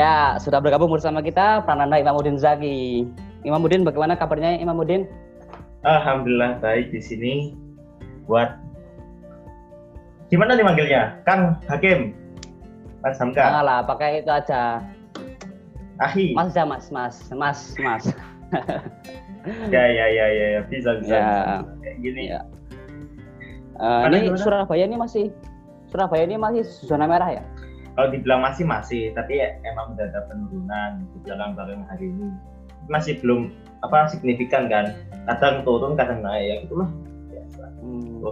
Ya, sudah bergabung bersama kita Prananda Imamuddin Zaki. Imamuddin, bagaimana kabarnya Imamuddin? Alhamdulillah baik di sini. Buat gimana nih manggilnya? Kang Hakim, Mas Hamka. Jangan lah, pakai itu aja. Ahi. Mas aja, Mas, Mas, Mas, Mas. ya, ya, ya, ya, ya, bisa, bisa. Ya. Kayak gini. Ya. Mana, ini gimana? Surabaya ini masih Surabaya ini masih zona merah ya? Kalau dibilang masih masih, tapi ya, emang udah ada penurunan di belakang belakang hari ini. Masih belum apa signifikan kan? Kadang turun, kadang naik ya itulah. Biasa. Hmm.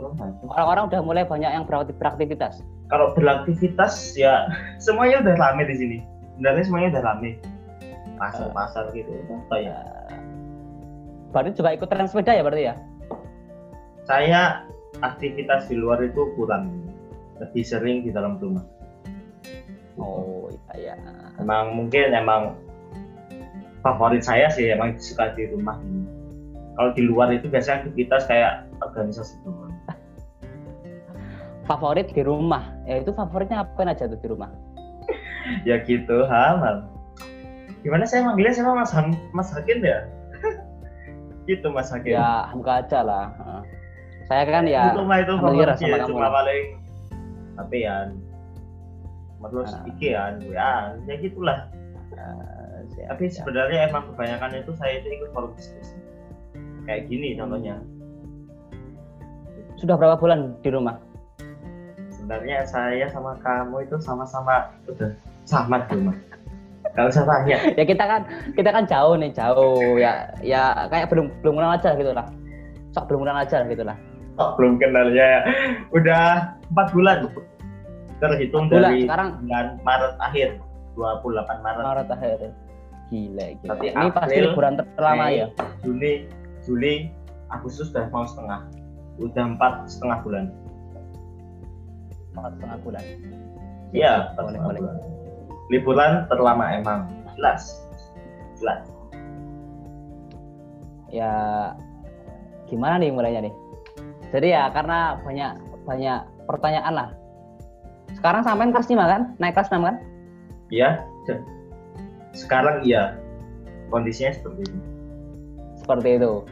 Orang-orang udah mulai banyak yang berakti- beraktivitas. Kalau beraktivitas ya semuanya udah rame di sini. Sebenarnya semuanya udah rame. Pasar-pasar gitu. Apa ya? Eh, Berarti juga ikut tren sepeda ya berarti ya? Saya aktivitas di luar itu kurang. Lebih sering di dalam rumah. Oh iya ya. Emang mungkin emang favorit saya sih emang suka di rumah ini. Kalau di luar itu biasanya aktivitas kayak organisasi doang. Favorit di rumah. Ya itu favoritnya apa aja tuh di rumah? ya gitu, Hamal. Gimana saya manggilnya sama Mas Ham, Mas Hakim ya? gitu Mas Hakim. Ya Hamka aja lah. Saya kan ya itu mah itu favorit sama ya, kamu cuma paling HP-an. Terus. IG-an, ya, ya gitulah. siap, Tapi siap. sebenarnya emang kebanyakan itu saya itu ikut forum diskusi. Kayak gini contohnya. sudah berapa bulan di rumah? Sebenarnya saya sama kamu itu sama-sama udah sama di rumah. Gak usah tanya. ya kita kan kita kan jauh nih jauh ya ya kayak belum belum kenal aja gitu lah sok belum kenal aja gitu lah Oh, belum kenal ya. Udah empat bulan. Terhitung Bulan, dari sekarang? bulan Maret akhir. 28 Maret. Maret akhir gila gila Berarti ini pasti April, liburan terlama Mei, ya Juni, Juli, Agustus udah mau setengah. Udah empat setengah bulan. empat setengah bulan Iya, boleh boleh bulan. Liburan terlama emang. Jelas. Jelas. ya gimana nih mulainya nih jadi ya karena banyak banyak pertanyaan lah sekarang sampean kelas 5 kan? Naik kelas 6 kan? Iya. Sekarang iya. Kondisinya seperti ini. seperti itu.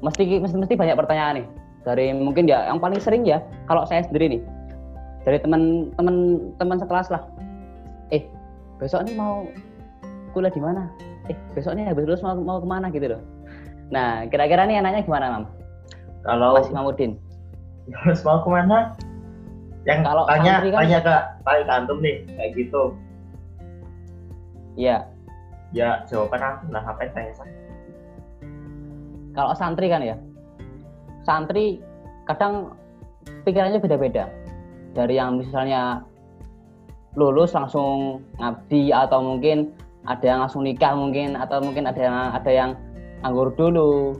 Mesti mesti mesti banyak pertanyaan nih. Dari mungkin ya yang paling sering ya kalau saya sendiri nih. Dari teman teman sekelas lah. Eh besok nih mau kuliah di mana? Eh besok nih habis lulus mau mau ke mana gitu loh. Nah kira-kira nih anaknya gimana mam? Kalau Mas Mamudin harus mau ke mana? Yang Kalau tanya kan- tanya ke paling antum nih kayak gitu. iya Ya jawaban antum lah apa yang tanya saya. kalau santri kan ya santri kadang pikirannya beda-beda dari yang misalnya lulus langsung ngabdi atau mungkin ada yang langsung nikah mungkin atau mungkin ada yang ada yang nganggur dulu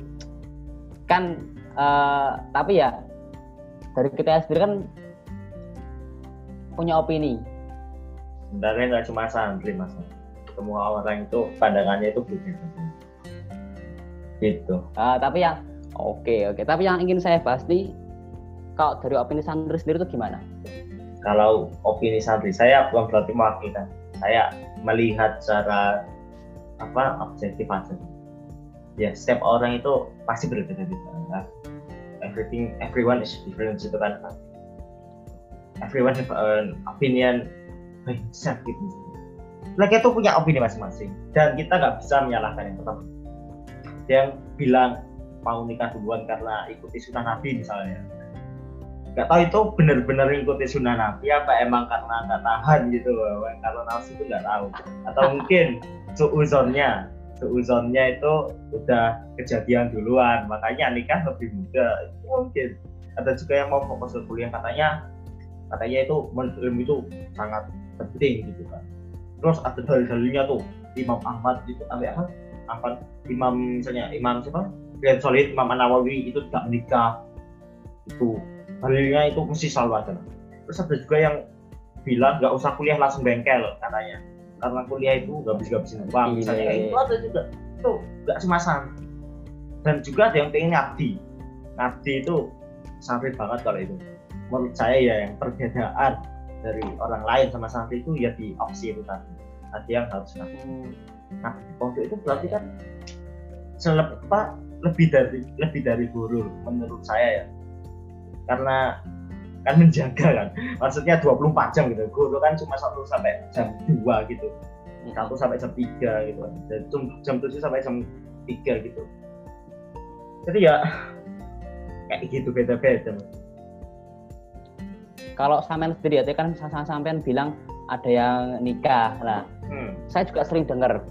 kan eh, tapi ya dari kita sendiri kan punya opini Sebenarnya nggak cuma santri mas. Semua orang itu pandangannya itu beda. Gitu. Eh, tapi yang oke oke tapi yang ingin saya bahas nih kalau dari opini santri sendiri itu gimana Kalau opini santri saya bukan berarti mewakilkan. Saya melihat secara apa objektif aja. Ya setiap orang itu pasti berbeda-beda. Everything, everyone is different gitu kan. Everyone have an opinion. Himself gitu. Mereka itu punya opini masing-masing dan kita nggak bisa menyalahkan yang pertama. Yang bilang mau nikah duluan karena ikuti sunnah Nabi misalnya. Nggak tahu itu benar-benar ikuti sunnah Nabi apa emang karena nggak tahan gitu loh. Kalau nafsu itu nggak tahu. Atau mungkin suuzonnya. Suuzonnya itu udah kejadian duluan makanya nikah lebih muda itu mungkin. Ada juga yang mau fokus ke kuliah katanya katanya itu ilmu itu sangat penting gitu kan terus ada dalil-dalilnya tuh Imam Ahmad itu sampai apa? Apa? Imam misalnya Imam siapa? Riyad Solid Imam An-Nawawi itu tidak menikah. Itu dalilnya itu mesti selalu ada. Terus ada juga yang bilang nggak usah kuliah langsung bengkel katanya. Karena kuliah itu nggak bisa ngabisin uang Iya, misalnya iya, itu iya. ada juga. Itu nggak cuma santri dan juga ada yang pengen ngabdi. Ngabdi itu santri banget kalau itu menurut saya ya yang perbedaan dari orang lain sama santri itu ya di opsi itu tadi. Ada yang harus ngabdi Hmm. nah pondok itu berarti kan selepa lebih dari lebih dari guru menurut saya ya. Karena kan menjaga kan. Maksudnya 24 jam gitu. Guru kan cuma satu sampai jam 2 gitu. Satu sampai jam 3 gitu. Dan jam, jam 7 sampai jam 3 gitu. Jadi ya kayak gitu beda-beda Kalau sampean sendiri ya, kan sa- sampean bilang ada yang nikah. Nah, hmm. saya juga sering dengar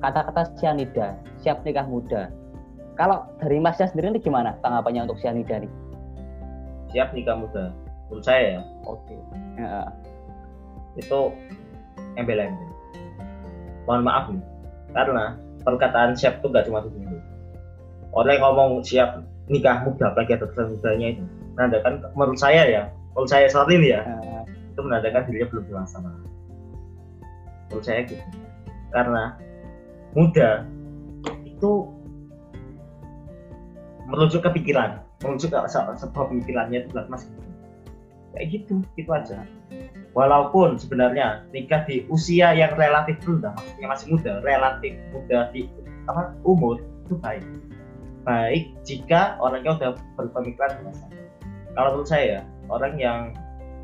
kata-kata sianida, siap nikah muda. Kalau dari masnya sendiri ini gimana tanggapannya untuk sianida nih? siap nikah muda menurut saya ya Oke. Ya, itu embel-embel mohon maaf nih karena perkataan siap itu gak cuma itu orang yang ngomong siap nikah muda apalagi ada kesan mudanya itu menandakan menurut saya ya menurut saya saat ini ya ya. itu menandakan dirinya belum dewasa menurut saya gitu. Karena muda itu merujuk ke pikiran merujuk ke se- sebuah pemikirannya itu buat mas kayak gitu gitu aja. Walaupun sebenarnya nikah di usia yang relatif rendah maksudnya masih muda relatif muda di apa umur itu baik. Baik jika orangnya udah berpemikiran dewasa. Kalau menurut saya orang yang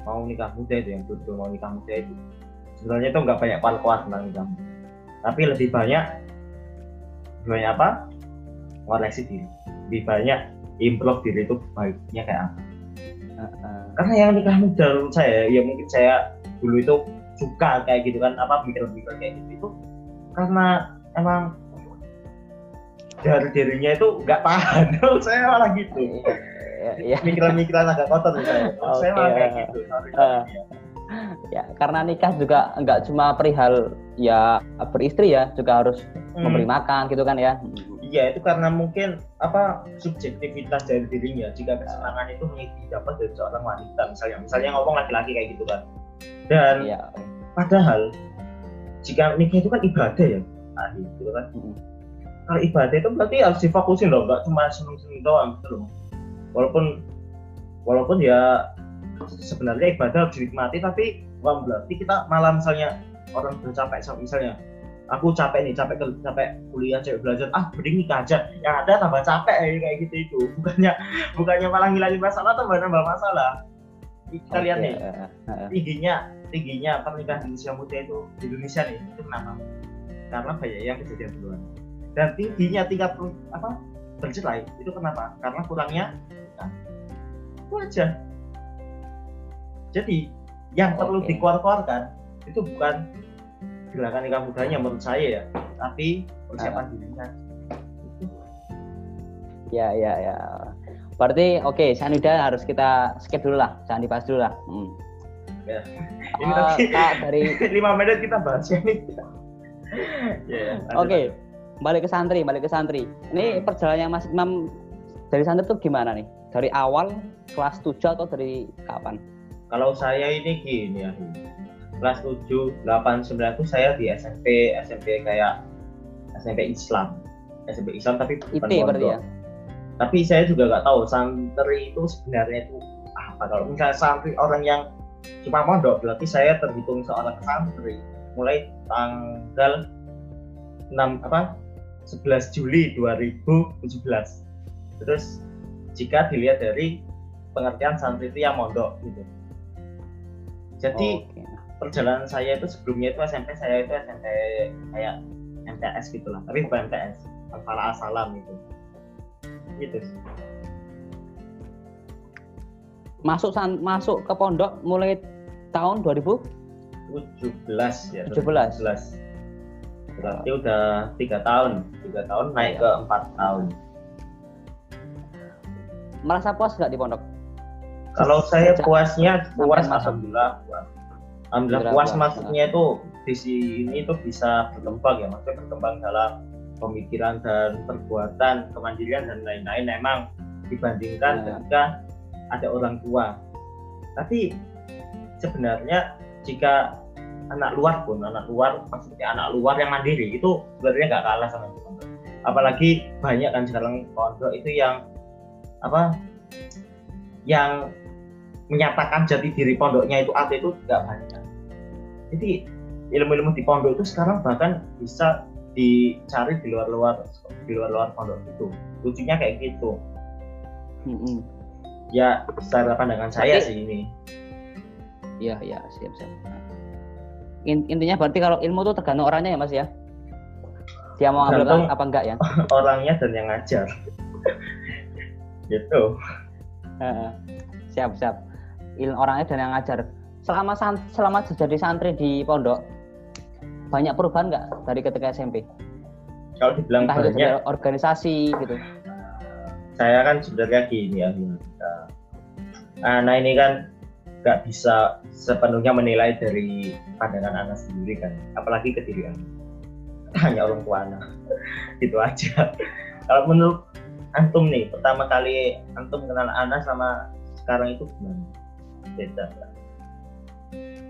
mau nikah muda itu yang betul mau nikah muda itu. Sebenarnya itu nggak banyak kuat tentang nikah tapi lebih banyak lebih banyak apa? Koreksi diri. Lebih banyak improve diri itu baiknya kayak apa. Heeh. karena yang nikah muda menurut saya ya mungkin saya dulu itu suka kayak gitu kan apa pemikiran-pemikiran kayak gitu itu karena emang dari dirinya itu nggak tahan saya malah gitu Ya, ya, pemikiran-pemikiran agak kotor saya Menurut saya malah kayak ya. gitu sorry, ya. ya, karena nikah juga nggak cuma perihal ya beristri ya, juga harus Hmm. memberi makan gitu kan ya. Iya itu karena mungkin apa subjektivitas dari dirinya jika kesenangan itu didapat dari seorang wanita misalnya misalnya ngomong laki-laki kayak gitu kan dan Iya. padahal jika nikah itu kan ibadah ya ahli gitu kan Mm. kalau ibadah itu berarti harus difokusin loh nggak cuma seneng-seneng doang gitu loh walaupun walaupun ya sebenarnya ibadah harus dinikmati tapi bukan berarti kita malah misalnya orang udah capek misalnya aku capek nih capek capek kuliah capek belajar ah mending nikah aja yang ada tambah capek ya, kayak gitu itu bukannya bukannya malah ngilangin masalah tambah nambah masalah kita lihat nih eh, eh. tingginya tingginya pernikahan di usia muda itu di Indonesia nih itu kenapa? Karena banyak yang kejadian duluan. Dan tingginya tingkat apa bercerai itu kenapa? Karena kurangnya nikah. itu aja. Jadi yang perlu Oke. dikeluarkan itu bukan gerakan nikah mudanya menurut saya ya, tapi persiapan dirinya. Itu. Ya, ya, ya. Berarti oke, Sanida harus kita skip dulu lah, jangan dibahas dulu lah. Hmm. Ya. Ini Eh, nanti Kak, dari lima menit kita bahas. Ya, ya, lanjut. Oke, balik ke santri, balik ke santri. Ini perjalanannya Mas Imam dari santri tuh gimana nih? Dari awal kelas 7 atau dari kapan? kalau saya ini gini ya kelas 7, 8, 9 itu saya di SMP SMP kayak SMP Islam SMP Islam tapi bukan IT berarti pondok. ya? tapi saya juga nggak tahu santri itu sebenarnya itu apa kalau misalnya santri orang yang cuma mondok berarti saya terhitung seorang santri mulai tanggal 6 apa 11 Juli 2017 terus jika dilihat dari pengertian santri itu yang mondok gitu. Jadi Oke. perjalanan saya itu sebelumnya itu SMP saya itu SMP kayak MTS gitu lah. Tapi bukan MTS Al-Falah Asalam gitu. Gitu. Masuk san- masuk ke pondok mulai tahun 2000 17 ya 17. 17 berarti udah tiga tahun tiga tahun naik ke empat tahun merasa puas nggak di pondok? kalau saya puasnya puas alhamdulillah puas alhamdulillah puas puas. maksudnya itu di sini itu bisa berkembang ya maksudnya berkembang dalam pemikiran dan perbuatan kemandirian dan lain-lain memang dibandingkan Ya. ketika ada orang tua tapi sebenarnya jika anak luar pun anak luar maksudnya anak luar yang mandiri itu sebenarnya nggak kalah sama pondok apalagi banyak kan sekarang pondok itu yang apa yang menyatakan jati diri pondoknya itu ada itu nggak banyak jadi ilmu-ilmu di pondok itu sekarang bahkan bisa dicari di luar-luar di luar-luar pondok itu lucunya kayak gitu Mm-mm. ya secara pandangan saya Tapi- sih ini Iya, iya, siap, siap. In- intinya berarti kalau ilmu itu tergantung orangnya ya, Mas ya. Dia mau ambil apa enggak ya? orangnya dan yang ngajar gitu siap, siap. Il orangnya dan yang ngajar. Selama san- selama jadi santri di pondok banyak perubahan nggak dari ketika SMP? kalau dibilang Entah itu banyak dari organisasi gitu. saya kan sebenarnya gini ya Hinata. Ana ini kan nggak bisa sepenuhnya menilai dari pandangan anak sendiri kan apalagi ke diri anak hanya orang tua anak gitu aja kalau menurut antum nih pertama kali antum kenal anak sama sekarang itu gimana beda nggak?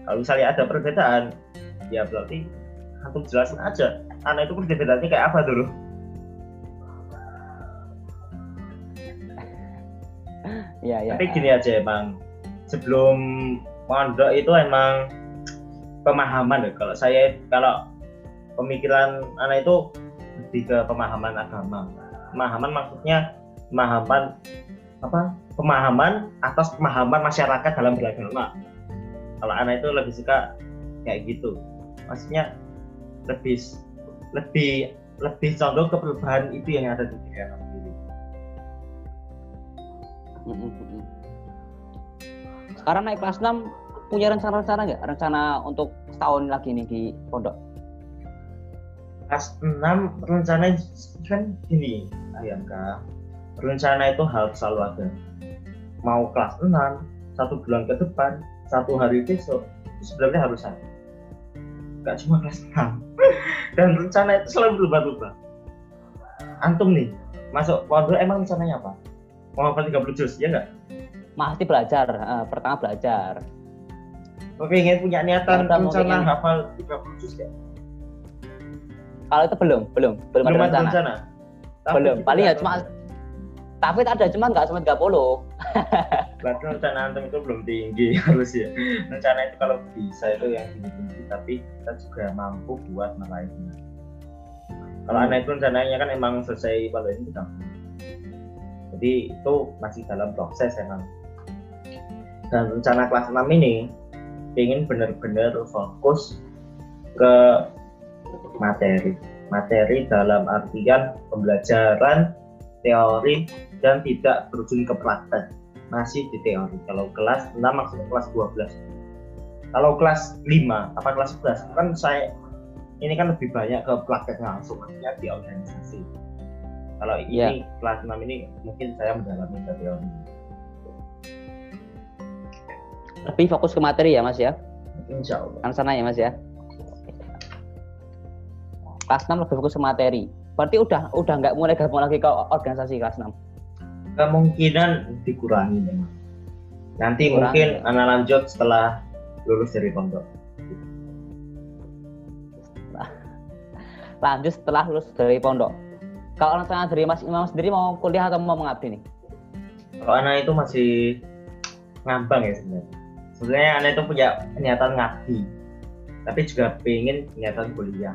kalau misalnya ada perbedaan ya berarti antum jelasin aja anak itu perbedaannya kayak apa dulu Iya, iya. Tapi gini aja emang sebelum mondok itu emang pemahaman deh. Kalau saya kalau pemikiran anak itu lebih ke pemahaman agama. Pemahaman maksudnya pemahaman apa? Pemahaman atas pemahaman masyarakat dalam beragama. Kalau anak itu lebih suka kayak gitu. Maksudnya lebih lebih lebih condong ke perubahan itu yang ada di anak sendiri. Sekarang naik kelas 6 punya rencana-rencana nggak? Rencana untuk setahun lagi nih di pondok? Kelas 6 rencana kan gini ayam kak rencana itu harus selalu ada. Mau kelas 6 satu bulan ke depan satu hari besok itu sebenarnya harus ada. Nggak cuma kelas 6 dan rencana itu selalu berubah-ubah. Antum nih masuk pondok emang rencananya apa? Mau hafal 30 juz ya nggak? Masih belajar, eh, pertama belajar. pengen punya niatan rencana hafal 30 juz ya Kalau itu belum, belum, belum, belum ada rencana. rencana Tapi belum, kita paling ya cuma tapi ada cuma nggak sampai 30. Berarti rencana antum itu belum tinggi harus ya. Rencana itu kalau bisa itu yang tinggi-tinggi, tapi kita juga mampu buat meraihnya. Kalau anak itu rencananya kan emang selesai ini kan. Jadi itu masih dalam proses emang. Dan rencana kelas 6 ini ingin benar-benar fokus ke materi. Materi dalam artian pembelajaran teori dan tidak berujung ke praktek. Masih di teori. Kalau kelas 6 maksudnya kelas 12 kalau kelas 5 apa kelas 11 kan saya ini kan lebih banyak ke prakteknya langsung maksudnya di organisasi. Kalau ini kelas 6 ini mungkin saya mendalami ke teori. Lebih fokus ke materi ya, Mas ya. insya Allah. Kan sana ya, Mas ya. Kelas 6 lebih fokus ke materi. Berarti udah udah nggak mulai gabung lagi ke organisasi kelas 6. kemungkinan dikurangi memang nanti Dikurangi, mungkin ya. anak lanjut setelah lulus dari pondok Lanjut setelah lulus dari pondok. Kalau rencana dari Mas Imam sendiri mau kuliah atau mau mengabdi nih? kalau anak itu masih ngambang ya sebenarnya sebenarnya anak itu punya niatan ngabdi tapi juga pengen niatan kuliah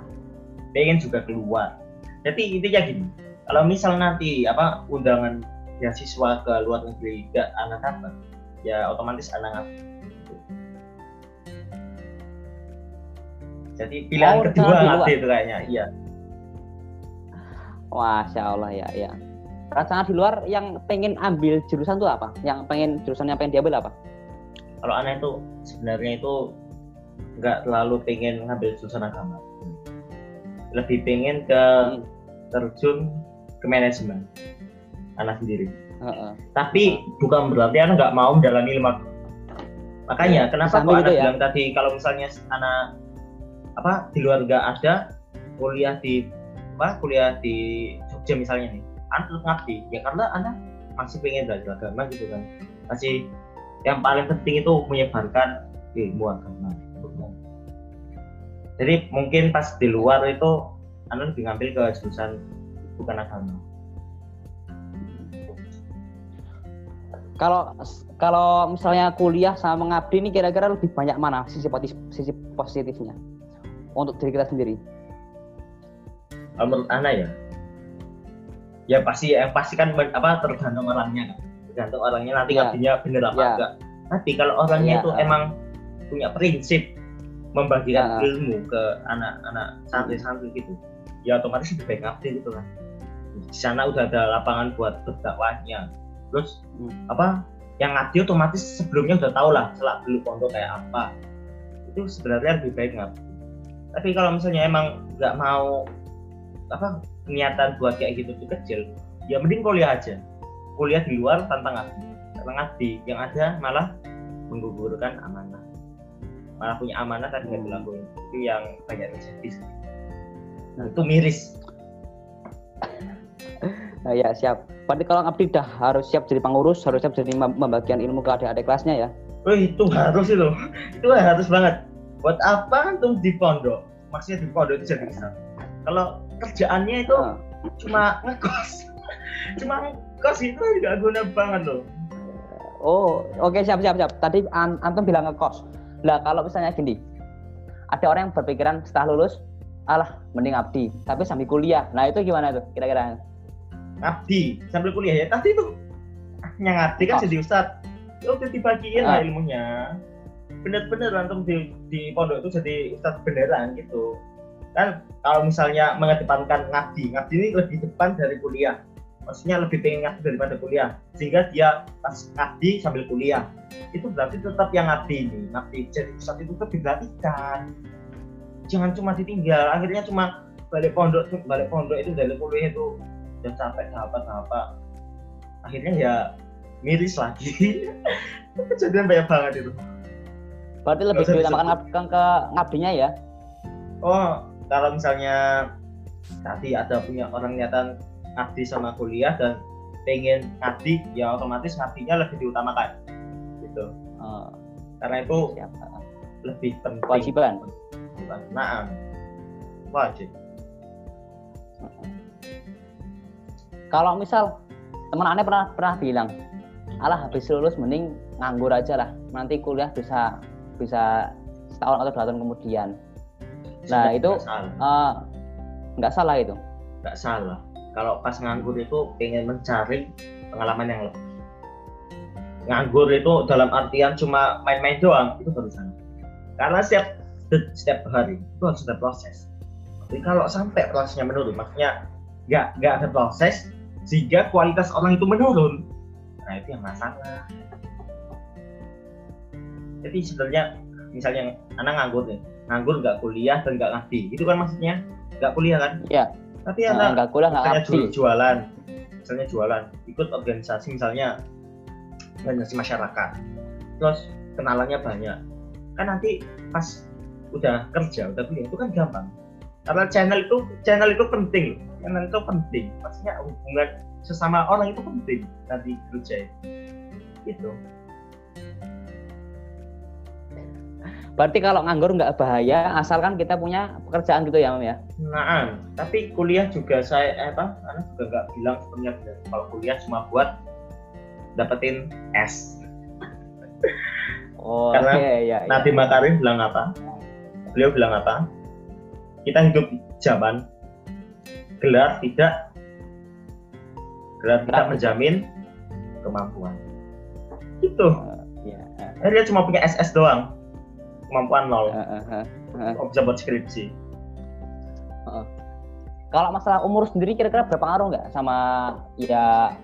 pengen juga keluar jadi intinya gini kalau misal nanti apa undangan beasiswa ke luar negeri gak anak dapat ya otomatis anak ngabdi jadi pilihan Oh, kedua luar. itu kayaknya iya Masya Allah ya, ya. Rencana di luar yang pengen ambil jurusan tuh apa? Yang pengen jurusan yang pengen diambil apa? kalau anak itu sebenarnya itu nggak terlalu pengen ngambil jurusan agama lebih pengen ke Hmm. terjun ke manajemen anak sendiri Heeh. tapi bukan berarti anak nggak mau mendalami ilmu makanya kenapa Sambil kok anak gitu ya? bilang tadi kalau misalnya anak apa di luar nggak ada kuliah di apa kuliah di Jogja misalnya nih anak tetap ngabdi ya karena anak masih pengen belajar agama gitu kan masih yang paling penting itu menyebarkan ilmu agama jadi mungkin pas di luar itu anak lebih ngambil ke jurusan bukan agama Kalau kalau misalnya kuliah sama mengabdi ini kira-kira lebih banyak mana sisi positif, sisi positifnya? untuk diri kita sendiri? Kalau menurut Ana ya, ya pasti yang pasti kan men- apa tergantung orangnya kan. Tergantung orangnya nanti Ya. ngabdinya bener apa Ya. enggak. Nanti kalau orangnya Ya, itu ah. emang punya prinsip membagikan Ya. ilmu ke anak-anak santri-santri gitu, ya otomatis lebih baik ngabdi gitu kan. Di sana udah ada lapangan buat berdakwahnya. Terus Hmm. apa yang ngabdi otomatis sebelumnya udah tau lah selak dulu pondok kayak apa. Itu sebenarnya lebih baik ngabdi. Tapi kalau misalnya emang nggak mau apa niatan buat kayak gitu tuh kecil ya mending kuliah aja kuliah di luar tanpa ngabdi tanpa ngabdi yang ada malah menggugurkan amanah malah punya amanah tapi nggak Hmm. dilakuin itu yang banyak terjadi nah, itu miris Nah, ya siap. Berarti kalau ngabdi udah harus siap jadi pengurus, harus siap jadi membagikan ilmu ke adik-adik kelasnya ya. oh itu harus itu itu harus banget buat apa antum di pondok maksudnya di pondok itu jadi besar kalau kerjaannya itu Ah. cuma ngekos cuma ngekos itu nggak guna banget loh Oh, oke siap siap siap. Tadi an antum bilang ngekos. Lah kalau misalnya gini, ada orang yang berpikiran setelah lulus, alah mending abdi, tapi sambil kuliah. Nah itu gimana tuh kira-kira? ngabdi sambil kuliah ya tadi tuh yang ngabdi kan Oh. jadi ustad ya udah dibagiin lah Ah. ilmunya bener-bener antum di, di pondok itu jadi ustad beneran gitu kan kalau misalnya mengedepankan ngabdi ngabdi ini lebih depan dari kuliah maksudnya lebih pengen ngabdi daripada kuliah. Sehingga dia pas ngabdi sambil kuliah. Itu berarti tetap yang ngabdi ini ngabdi jadi ustad itu kan diperhatikan jangan cuma ditinggal akhirnya cuma balik pondok balik pondok itu dari kuliah itu udah capek apa apa akhirnya ya miris lagi. Kejadian banyak banget itu. Berarti lebih diutamakan ngab- ke, ke ngabdinya ya? oh kalau misalnya tadi ada punya orang niatan ngabdi sama kuliah dan pengen ngabdi ya otomatis ngabdinya lebih diutamakan. Gitu. Oh, karena itu siap. lebih penting. Kewajiban. naam. Wajib. Kalau misal teman aneh pernah pernah bilang, alah habis lulus mending nganggur aja lah, nanti kuliah bisa bisa setahun atau dua tahun kemudian. Nah, Sudah itu- nggak salah. Eh, nggak salah itu. nggak salah kalau pas nganggur itu pengen mencari pengalaman yang lebih. Nganggur itu dalam artian cuma main-main doang itu baru karena setiap setiap hari itu harus ada proses. Jadi kalau sampai prosesnya menurun maksudnya nggak nggak ada proses sehingga kualitas orang itu menurun. Nah itu yang masalah. Jadi sebenarnya misalnya anak nganggur nih nganggur nggak kuliah dan nggak ngabdi itu kan maksudnya? Nggak kuliah kan? Iya. Tapi Nah, anak nggak jualan misalnya jualan ikut organisasi misalnya organisasi masyarakat. Terus kenalannya banyak. Kan nanti pas udah kerja udah kuliah itu kan gampang. Karena channel itu channel itu penting. Channel itu penting. Maksudnya hubungan sesama orang itu penting. Nanti kerja itu. Gitu Berarti kalau nganggur nggak bahaya, asalkan kita punya pekerjaan gitu ya, Mam ya. nah tapi kuliah juga saya eh, apa anak juga nggak bilang sebenarnya benar kalau kuliah cuma buat dapetin S Oh, Karena iya, iya, iya. Nabi Makarim bilang apa? Beliau bilang apa? Kita hidup zaman gelar tidak gelar tidak menjamin kemampuan. Itu. Iya, eh, Akhirnya cuma punya SS doang. Kemampuan nol. Nggak bisa buat skripsi. Kalau masalah umur sendiri kira-kira berpengaruh nggak sama ya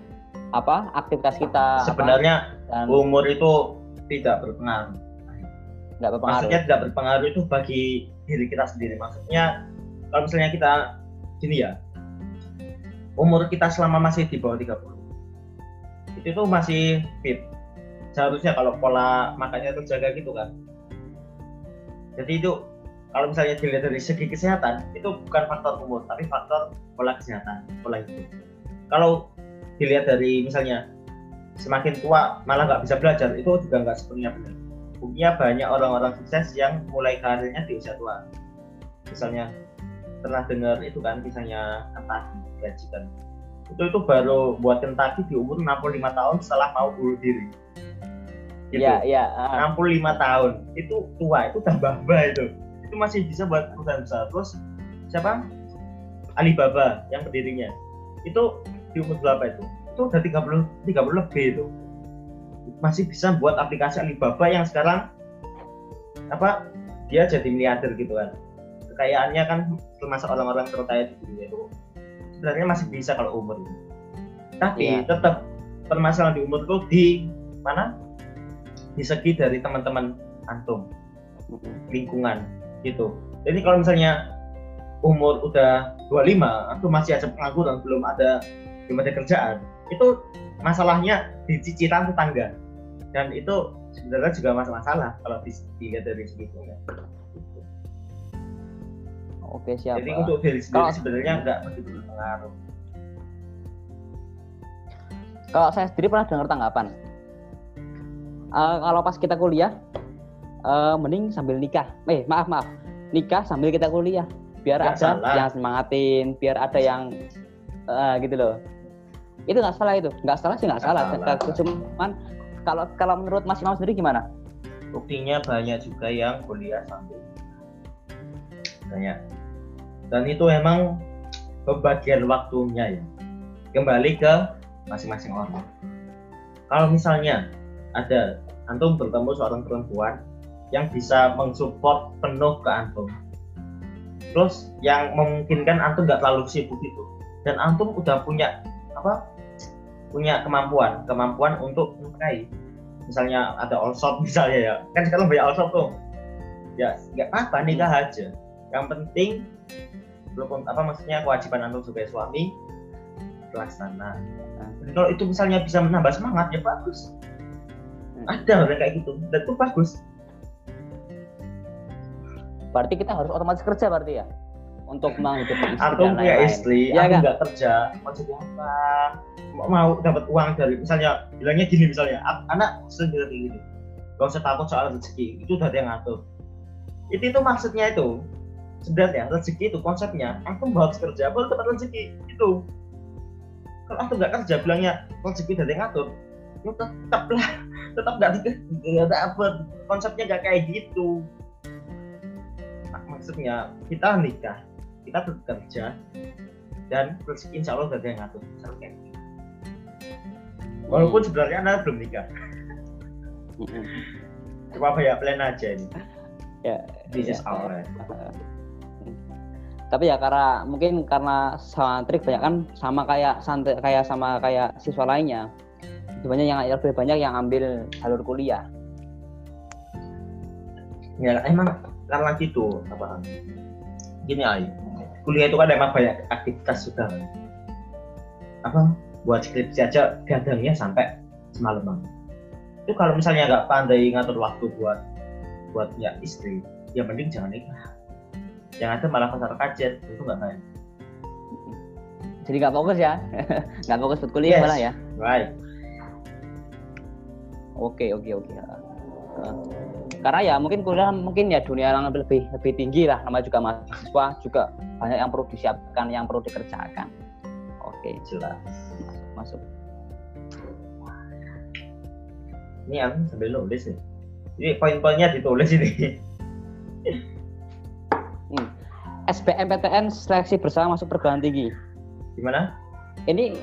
apa aktivitas kita? apa, Sebenarnya dan umur itu tidak berpengaruh. nggak berpengaruh. Maksudnya tidak berpengaruh itu bagi diri kita sendiri. Maksudnya kalau misalnya kita gini ya, umur kita selama masih di bawah 30 itu tuh masih fit. Seharusnya kalau pola makannya terjaga gitu kan. Jadi itu kalau misalnya dilihat dari segi kesehatan itu bukan faktor umur tapi faktor pola kesehatan, pola hidup. Kalau dilihat dari misalnya semakin tua malah nggak bisa belajar itu juga nggak sepenuhnya benar buktinya banyak orang-orang sukses yang mulai karirnya di usia tua. Misalnya pernah dengar itu kan kisahnya Kentucky gaji kan. Itu itu baru buat Kentucky di umur 65 tahun setelah mau bunuh diri. Gitu. Iya, iya. ah. 65 tahun itu tua itu udah mbah itu. itu masih bisa buat perusahaan besar terus siapa Alibaba yang pendirinya itu di umur berapa itu itu udah 30 30 lebih itu masih bisa buat aplikasi Alibaba yang sekarang apa dia jadi miliarder gitu kan kekayaannya kan termasuk orang-orang terkaya di dunia itu sebenarnya masih bisa kalau umur tapi iya. tetap permasalahan di umur itu di mana di segi dari teman-teman antum lingkungan gitu jadi kalau misalnya umur udah 25 antum masih aja pengangguran belum ada belum ada kerjaan itu masalahnya di cicilan tetangga dan itu sebenarnya juga masalah kalau dilihat dari segitu ya. Oke siap. Jadi untuk diri sendiri kalau, sebenarnya enggak begitu berpengaruh. Kalau saya sendiri pernah dengar tanggapan. Uh, kalau pas kita kuliah, uh, mending sambil nikah. Eh maaf maaf, nikah sambil kita kuliah. Biar gak ada salah. yang semangatin, biar ada yang uh, gitu loh. Itu nggak salah itu, nggak salah sih nggak salah. salah. Cuman kalau kalau menurut Mas Imam sendiri gimana? Buktinya banyak juga yang kuliah sambil banyak. Dan itu emang pembagian waktunya ya. Kembali ke masing-masing orang. Kalau misalnya ada antum bertemu seorang perempuan yang bisa mensupport penuh ke antum, terus yang memungkinkan antum nggak terlalu sibuk itu, dan antum udah punya apa punya kemampuan kemampuan untuk menikahi misalnya ada all shop misalnya ya. Kan sekarang banyak all shop tuh. Ya nggak apa-apa nikah aja. Yang penting belum apa maksudnya kewajiban antum sebagai suami pelaksana nah, kalau itu misalnya bisa menambah semangat ya bagus. Ada orang kayak gitu. Dan itu bagus. Berarti kita harus otomatis kerja berarti ya? Untuk menghidupi istri atau punya istri ya, aku nggak kerja. Jadi apa? Mau dapat uang dari misalnya bilangnya gini misalnya anak sendiri gitu gak usah takut soal rezeki. Itu udah ada yang ngatur. Itu itu maksudnya itu. Sebenarnya rezeki itu konsepnya aku mau harus kerja baru dapat rezeki. Itu. Kalau aku nggak kerja bilangnya rezeki dari yang ngatur? Ya tetap lah tetap nggak dapat konsepnya nggak kayak gitu. Maksudnya kita nikah kita bekerja dan rezeki insya Allah dari yang ngatur misalnya gitu. walaupun sebenarnya anda belum nikah. Cuma apa ya plan aja ini. Ya this ya, is our ya. tapi ya karena mungkin karena santri banyak kan sama kayak santri kayak sama kayak siswa lainnya banyak yang lebih banyak yang ambil jalur kuliah. Ya emang karena gitu apa? Gini aja kuliah itu kan emang banyak aktivitas juga. Apa? Buat skripsi aja gadangnya sampai semalaman itu kalau misalnya nggak pandai ngatur waktu buat buat ya istri ya mending jangan nikah. Yang ada malah pasar kajet itu nggak baik. Jadi nggak fokus ya? Nggak fokus buat kuliah yes. malah ya? Right oke oke oke. Karena ya mungkin kuliah mungkin ya dunia yang lebih lebih tinggi lah nama juga mahasiswa juga banyak yang perlu disiapkan yang perlu dikerjakan. Oke jelas. Masuk, ini aku sambil nulis nih. Ini poin-poinnya ditulis ini. Hmm. SBMPTN seleksi bersama masuk perguruan tinggi. Gimana? Ini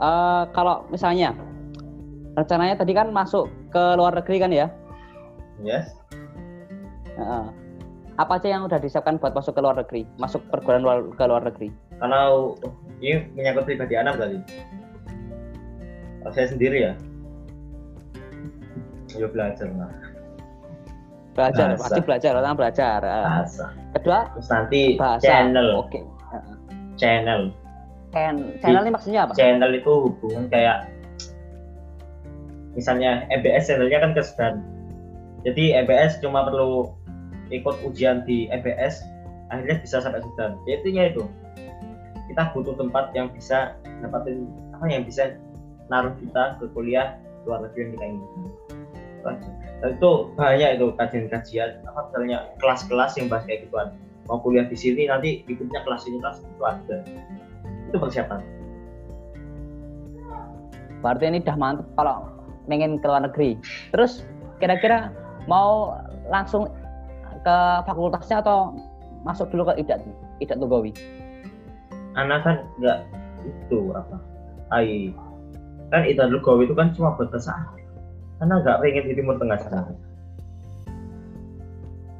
uh, kalau misalnya rencananya tadi kan masuk ke luar negeri kan ya Yes. Uh, apa aja yang udah disiapkan buat masuk ke luar negeri, masuk perguruan luar, ke luar negeri? Kalau ini menyangkut pribadi anak tadi. Kalau saya sendiri ya, ya belajar lah. Belajar, bahasa. pasti belajar, orang belajar. Bahasa. Kedua, terus nanti bahasa. channel. Oke. Okay. Channel. Ken, channel ini maksudnya apa? Channel itu hubungan kayak misalnya EBS channelnya kan kesudahan jadi EBS cuma perlu ikut ujian di EBS akhirnya bisa sampai Sudan. Ya intinya itu. Kita butuh tempat yang bisa dapatin apa yang bisa naruh kita ke kuliah luar negeri yang kita inginkan dan itu banyak itu kajian-kajian apa misalnya kelas-kelas yang bahas kayak gituan. Mau kuliah di sini nanti ikutnya kelas ini kelas itu ada. Itu persiapan. Berarti ini udah mantep kalau pengen ke luar negeri terus kira-kira mau langsung ke fakultasnya atau masuk dulu ke IDAT nih? IDAT Lugawi? anak kan nggak itu apa ai kan itu Lugawi itu kan cuma buat bahasa Arab. karena nggak pengen di Timur Tengah sana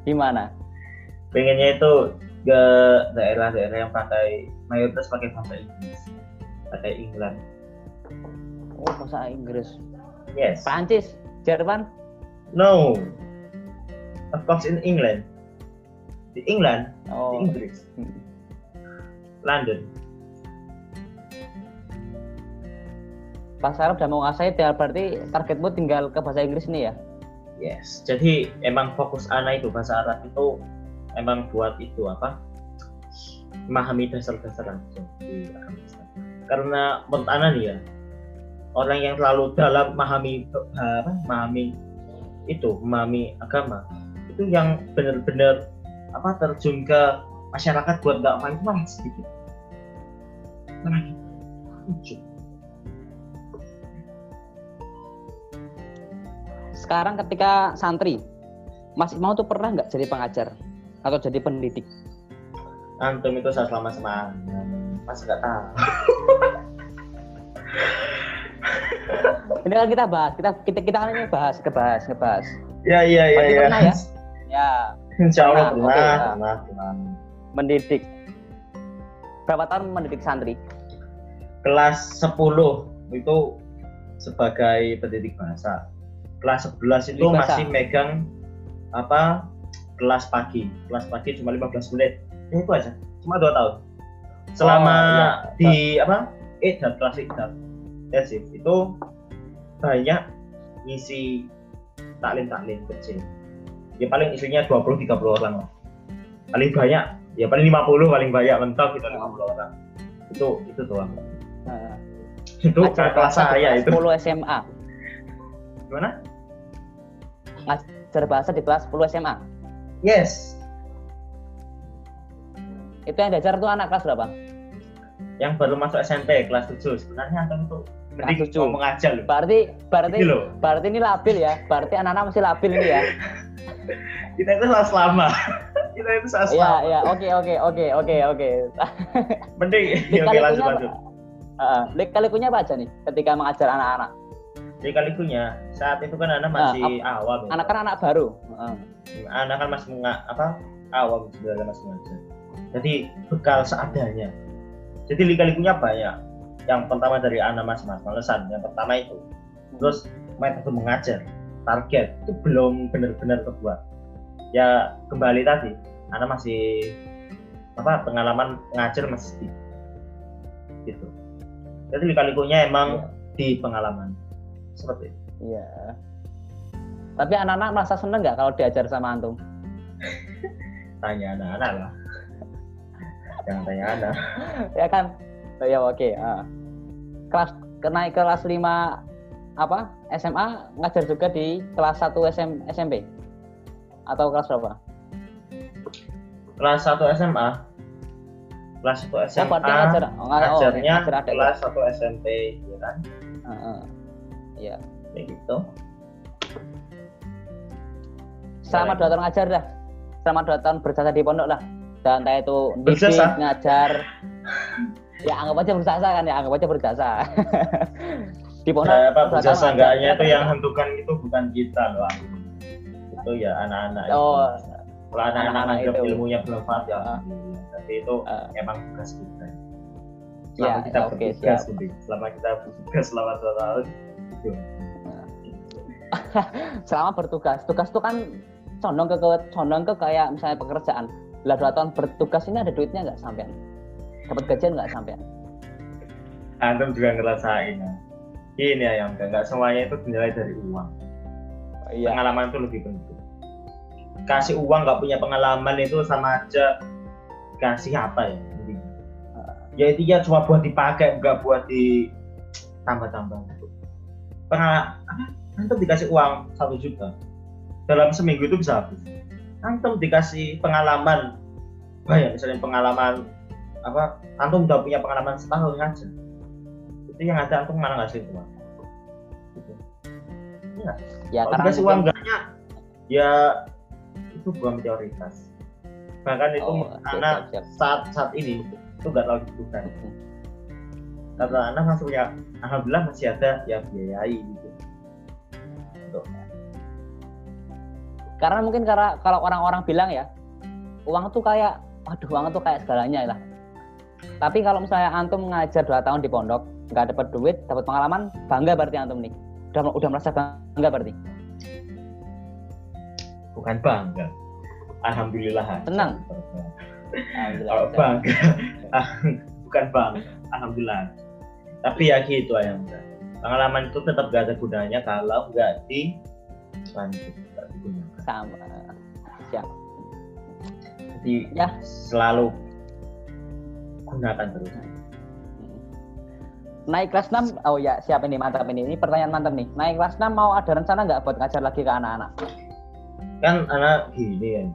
Gimana? pengennya itu ke daerah-daerah yang pakai mayoritas pakai bahasa Inggris pakai England Oh, bahasa Inggris. Yes Prancis, Jerman. no of course in England di England di Oh. Inggris Hmm. London Bahasa Arab udah mau ngasih ya berarti targetmu tinggal ke bahasa Inggris nih ya? yes jadi emang fokus anak itu bahasa Arab itu emang buat itu apa memahami dasar-dasar langsung di Islam. karena menurut Ana nih ya orang yang terlalu dalam memahami apa memahami itu memahami agama itu yang benar-benar apa terjun ke masyarakat buat nggak main malah sedikit sedikit. Sekarang ketika santri, Mas mau tuh pernah nggak jadi pengajar atau jadi pendidik? antum itu saya selama semangat mas nggak tahu Ini kan kita bahas, kita kita kita kan ini bahas, kebahas, ngebahas. ya iya iya iya pernah ya? Ya, Insya Allah Pernah, pernah, ya. pernah, pernah. mendidik. Berapa tahun mendidik santri? Kelas 10 itu sebagai pendidik bahasa. Kelas 11 itu bahasa. masih megang apa kelas pagi. Kelas pagi cuma 15 menit. Ya, itu aja. Cuma dua tahun. Selama Oh, iya. di apa? Kelas Edar. Ya sih, itu banyak ngisi taklim-taklim kecil. Ya paling isinya 20 30 orang lah. Paling banyak ya paling 50 paling banyak mentok gitu 50 orang. Itu itu doang. Nah, Itu kelas di saya kelas itu. 10 SMA. Gimana? Ngajar bahasa di kelas 10 SMA. Yes. Itu yang diajar tuh anak kelas berapa? Yang baru masuk SMP kelas 7 sebenarnya antum mending Kelas tujuh. ngomong aja loh. Berarti berarti Gitu loh. berarti ini labil ya. Berarti anak-anak masih labil ini ya. Kita itu salah selama. Kita itu salah Iya, selama. iya. Oke, oke, oke, oke, oke. Mending ya, oke lanjut lanjut. Heeh, lika-likunya apa aja nih ketika mengajar anak-anak? Jadi kalikunya saat itu kan anak masih awam. ya. Anak kan anak baru. Heeh. anak kan masih menga, apa awam sebenarnya masih ngajar. Jadi bekal seadanya. Jadi lika-likunya banyak. Yang pertama dari anak mas mas malesan. Yang pertama itu. Terus metode mengajar, target itu belum benar-benar kebuat. Ya kembali tadi, anak masih apa pengalaman mengajar masih sedikit. Gitu. Jadi lika-likunya emang di pengalaman. Seperti itu. Iya. Tapi anak-anak merasa seneng nggak kalau diajar sama antum? Tanya anak-anak lah. Jangan tanya anak. ya kan? Oh, ya oke. ah. Kelas naik kelas 5 apa? SMA ngajar juga di kelas 1 SM, SMP? Atau kelas berapa? kelas 1 SMA kelas 1 Ya, SMA berarti ngajar, oh, ngajar, oh, ngajarnya ngajar adik. kelas 1 SMP ya kan Heeh. Iya. kayak gitu Selama dua tahun ngajar dah. Selama dua tahun berjasa di pondok lah. Dan entah itu didik, ngajar. Ya anggap aja berjasa kan ya, anggap aja berjasa. di pondok. Nah, apa berjasa enggaknya itu yang hentukan itu bukan kita loh itu ya anak-anak itu. Oh, kalau anak-anak itu. ilmunya bermanfaat ya Ah. tapi itu Ah. emang tugas kita selama Ya, kita ya, oke, bertugas selama kita bertugas selama dua tahun itu selama bertugas. Tugas itu kan condong ke, ke condong ke kayak misalnya pekerjaan. Lah dua tahun bertugas ini ada duitnya nggak sampean? Dapat gajian nggak sampean? antum juga ngerasain. Ya. ini ya yang enggak semuanya itu dinilai dari uang. Iya. pengalaman itu lebih penting. Kasih uang nggak punya pengalaman itu sama aja kasih apa ya? Intinya. ya intinya cuma buat dipakai nggak buat di tambah-tambah. Pengalaman antum dikasih uang satu juta. Dalam seminggu itu bisa habis. Antum dikasih pengalaman. Banyak misalnya pengalaman apa antum udah punya pengalaman setahun aja. Itu yang ada antum mana ngasih uang gitu. Ya kalau karena dikasih uang mungkin- enggaknya ya itu bukan prioritas. Bahkan itu Oh, anak siap, siap. saat saat ini itu nggak terlalu dibutuhkan. Karena anak masih punya alhamdulillah masih ada yang biayai gitu. Untuk karena mungkin karena kalau orang-orang bilang ya uang tuh kayak waduh uang tuh kayak segalanya lah tapi kalau misalnya antum ngajar dua tahun di pondok nggak dapat duit dapat pengalaman bangga berarti antum nih. Udah udah merasa bangga berarti? Bukan bangga. Alhamdulillah. Senang. kalau bangga bukan bangga. Alhamdulillah tapi ya gitu ayam pengalaman itu tetap gak ada gunanya kalau nggak nggak digunakan. Sama. Siap. Jadi Ya. selalu gunakan terus. Naik kelas 6 oh ya siap ini mantap ini. Ini pertanyaan mantap nih. Naik kelas 6 mau ada rencana nggak buat ngajar lagi ke anak-anak? Kan anak gini kan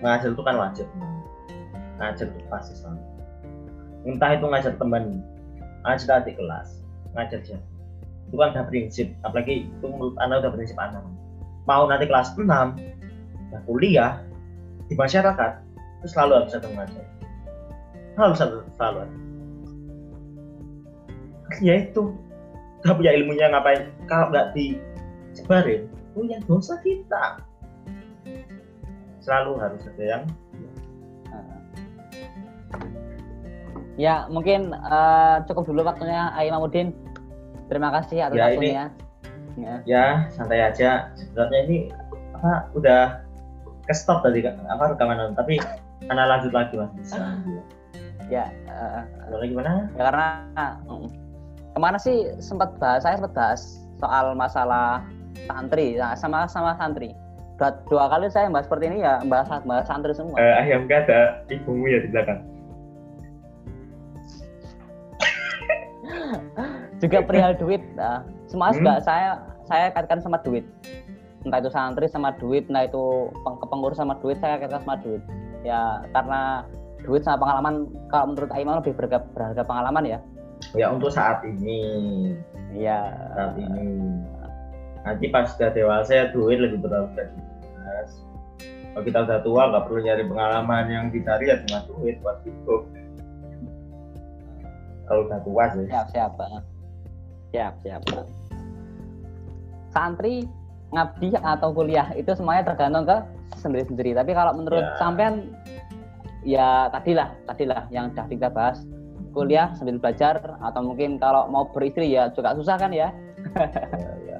ngajar itu kan wajib. Ngajar itu pasti sama entah itu ngajar teman ngajar adik kelas ngajar siapa itu kan udah prinsip apalagi itu menurut anak udah prinsip anak. Mau nanti kelas 6 nah kuliah di masyarakat itu selalu harus ada mengajar ada selalu ada ya itu. Nggak punya ilmunya ngapain? Kalau nggak disebarin oh yang dosa kita. Selalu harus ada yang ya mungkin eh, cukup dulu waktunya Aimamuddin terima kasih atas Ya, ini- waktunya. Ya. ya santai aja. Sebenarnya ini apa udah ke stop tadi kan apa rekaman tapi karena lanjut lagi mas. Bisa ya eh, Gimana gimana? ya karena mm, ke mana sih sempat bahas saya sempat bahas soal masalah santri nah, sama sama santri. Dua, dua kali saya bahas seperti ini ya bahas bahas santri semua. Eh, ayam gak ada ibumu ya di belakang. Juga perihal duit nah, semua Hmm. saya saya kaitkan sama duit. Entah itu santri sama duit entah itu peng- pengurus sama duit saya kaitkan sama duit. Ya karena duit sama pengalaman kalau menurut Aiman lebih berharga, berharga pengalaman ya? Ya untuk saat ini. Iya. Saat ini. Nanti pas sudah dewasa ya duit lebih berharga. Mas kalau kita udah tua nggak perlu nyari pengalaman. Yang dicari ya cuma duit buat hidup. Kalau udah tua sih. Siap siap siap siap. Santri ngabdi atau kuliah itu semuanya tergantung ke sendiri sendiri tapi kalau menurut Ya. sampean ya tadilah tadilah yang sudah kita bahas kuliah sambil belajar atau mungkin kalau mau beristri ya juga susah kan ya Ya, ya.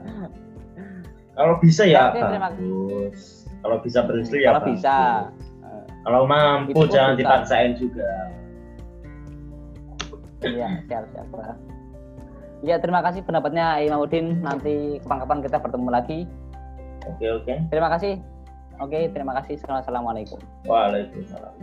Kalau bisa ya Oke, terima- bagus. Kalau bisa beristri ya kalau bagus. bisa Kalau mampu Itu jangan dipaksain juga. iya siap siap ya terima kasih pendapatnya Imamuddin nanti kapan-kapan kita bertemu lagi Oke oke. terima kasih oke terima kasih assalamualaikum Waalaikumsalam.